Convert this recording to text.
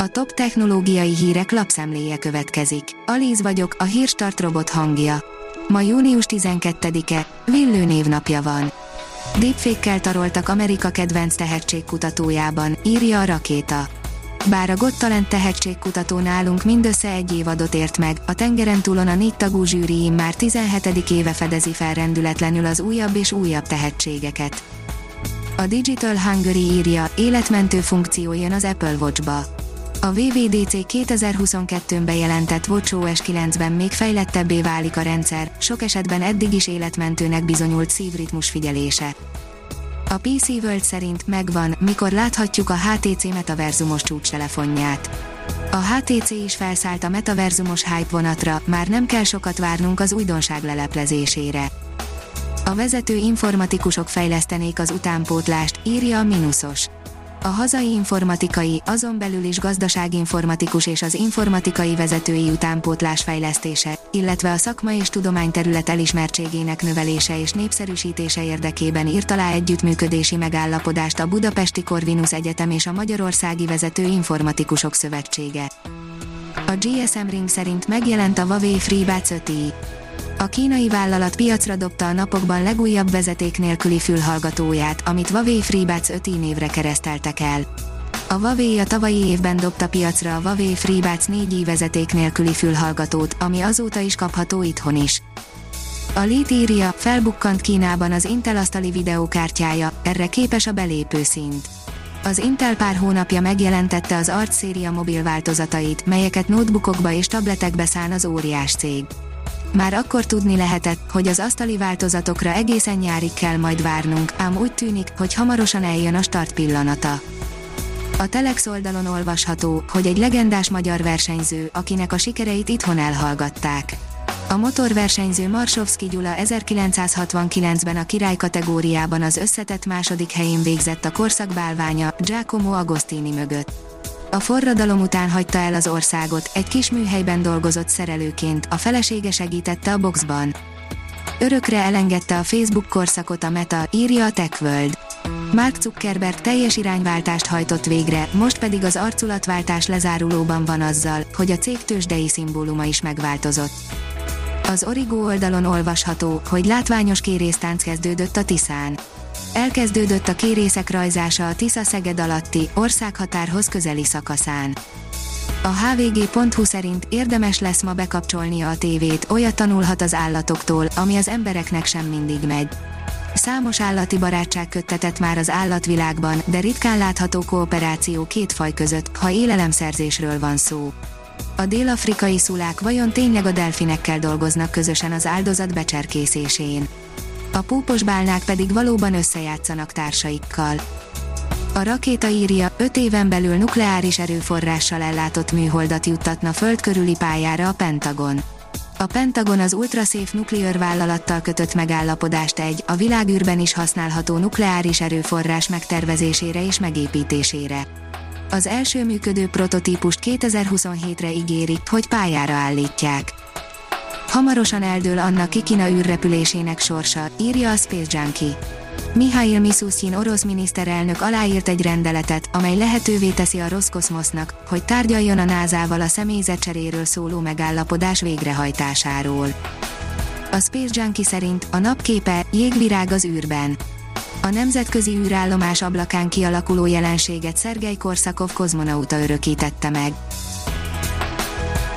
A top technológiai hírek lapszemléje következik. Alíz vagyok, a hírstart robot hangja. Ma június 12-e, Villő névnapja van. Deepfake-kel taroltak Amerika kedvenc tehetségkutatójában, írja a rakéta. Bár a Got Talent tehetségkutató nálunk mindössze egy évadot ért meg, a tengeren túlon a négy tagú zsűri már 17. éve fedezi fel rendületlenül az újabb és újabb tehetségeket. A Digital Hungary írja, életmentő funkció jön az Apple Watch-ba. A VVDC 2022-ben bejelentett WatchOS 9-ben még fejlettebbé válik a rendszer, sok esetben eddig is életmentőnek bizonyult szívritmus figyelése. A PC World szerint megvan, mikor láthatjuk a HTC metaverzumos csúcstelefonját. A HTC is felszállt a metaverzumos hype vonatra, már nem kell sokat várnunk az újdonság leleplezésére. A vezető informatikusok fejlesztenék az utánpótlást, írja a Minusos. A hazai informatikai, azon belül is gazdaságinformatikus és az informatikai vezetői utánpótlás fejlesztése, illetve a szakma és tudományterület elismertségének növelése és népszerűsítése érdekében írt alá együttműködési megállapodást a Budapesti Corvinus Egyetem és a Magyarországi Vezető Informatikusok Szövetsége. A GSM Ring szerint megjelent a Huawei FreeBuds 5i. A kínai vállalat piacra dobta a napokban legújabb vezeték nélküli fülhallgatóját, amit Huawei FreeBuds 5i névre kereszteltek el. A Huawei a tavalyi évben dobta piacra a Huawei FreeBuds 4i vezeték nélküli fülhallgatót, ami azóta is kapható itthon is. A Lead írja, felbukkant Kínában az Intel asztali videókártyája, erre képes a belépő szint. Az Intel pár hónapja megjelentette az Arc széria mobil változatait, melyeket notebookokba és tabletekbe szán az óriás cég. Már akkor tudni lehetett, hogy az asztali változatokra egészen nyárig kell majd várnunk, ám úgy tűnik, hogy hamarosan eljön a start pillanata. A Telex oldalon olvasható, hogy egy legendás magyar versenyző, akinek a sikereit itthon elhallgatták. A motorversenyző Marsovszki Gyula 1969-ben a király kategóriában az összetett második helyén végzett a korszak bálványa Giacomo Agostini mögött. A forradalom után hagyta el az országot, egy kis műhelyben dolgozott szerelőként, a felesége segítette a boxban. Örökre elengedte a Facebook korszakot a Meta, írja a TechWorld. Mark Zuckerberg teljes irányváltást hajtott végre, most pedig az arculatváltás lezárulóban van azzal, hogy a cég tőzsdei szimbóluma is megváltozott. Az Origo oldalon olvasható, hogy látványos kérésztánc kezdődött a Tiszán. Elkezdődött a kérészek rajzása a Tisza Szeged alatti, országhatárhoz közeli szakaszán. A hvg.hu szerint érdemes lesz ma bekapcsolnia a tévét, olyat tanulhat az állatoktól, ami az embereknek sem mindig megy. Számos állati barátság köttetett már az állatvilágban, de ritkán látható kooperáció két faj között, ha élelemszerzésről van szó. A dél-afrikai szulák vajon tényleg a delfinekkel dolgoznak közösen az áldozat becserkészésén? A púpos bálnák pedig valóban összejátszanak társaikkal. A rakéta írja, 5 éven belül nukleáris erőforrással ellátott műholdat juttatna föld körüli pályára a Pentagon. A Pentagon az Ultrasafe Nuclear vállalattal kötött megállapodást egy, a világűrben is használható nukleáris erőforrás megtervezésére és megépítésére. Az első működő prototípust 2027-re ígéri, hogy pályára állítják. Hamarosan eldől Anna Kikina űrrepülésének sorsa, írja a Space Junkie. Mihail Mishustin orosz miniszterelnök aláírt egy rendeletet, amely lehetővé teszi a Roszkoszmosznak, hogy tárgyaljon a NASA-val a személyzetcseréről szóló megállapodás végrehajtásáról. A Space Junkie szerint a napképe jégvirág az űrben. A nemzetközi űrállomás ablakán kialakuló jelenséget Szergej Korszakov kozmonauta örökítette meg.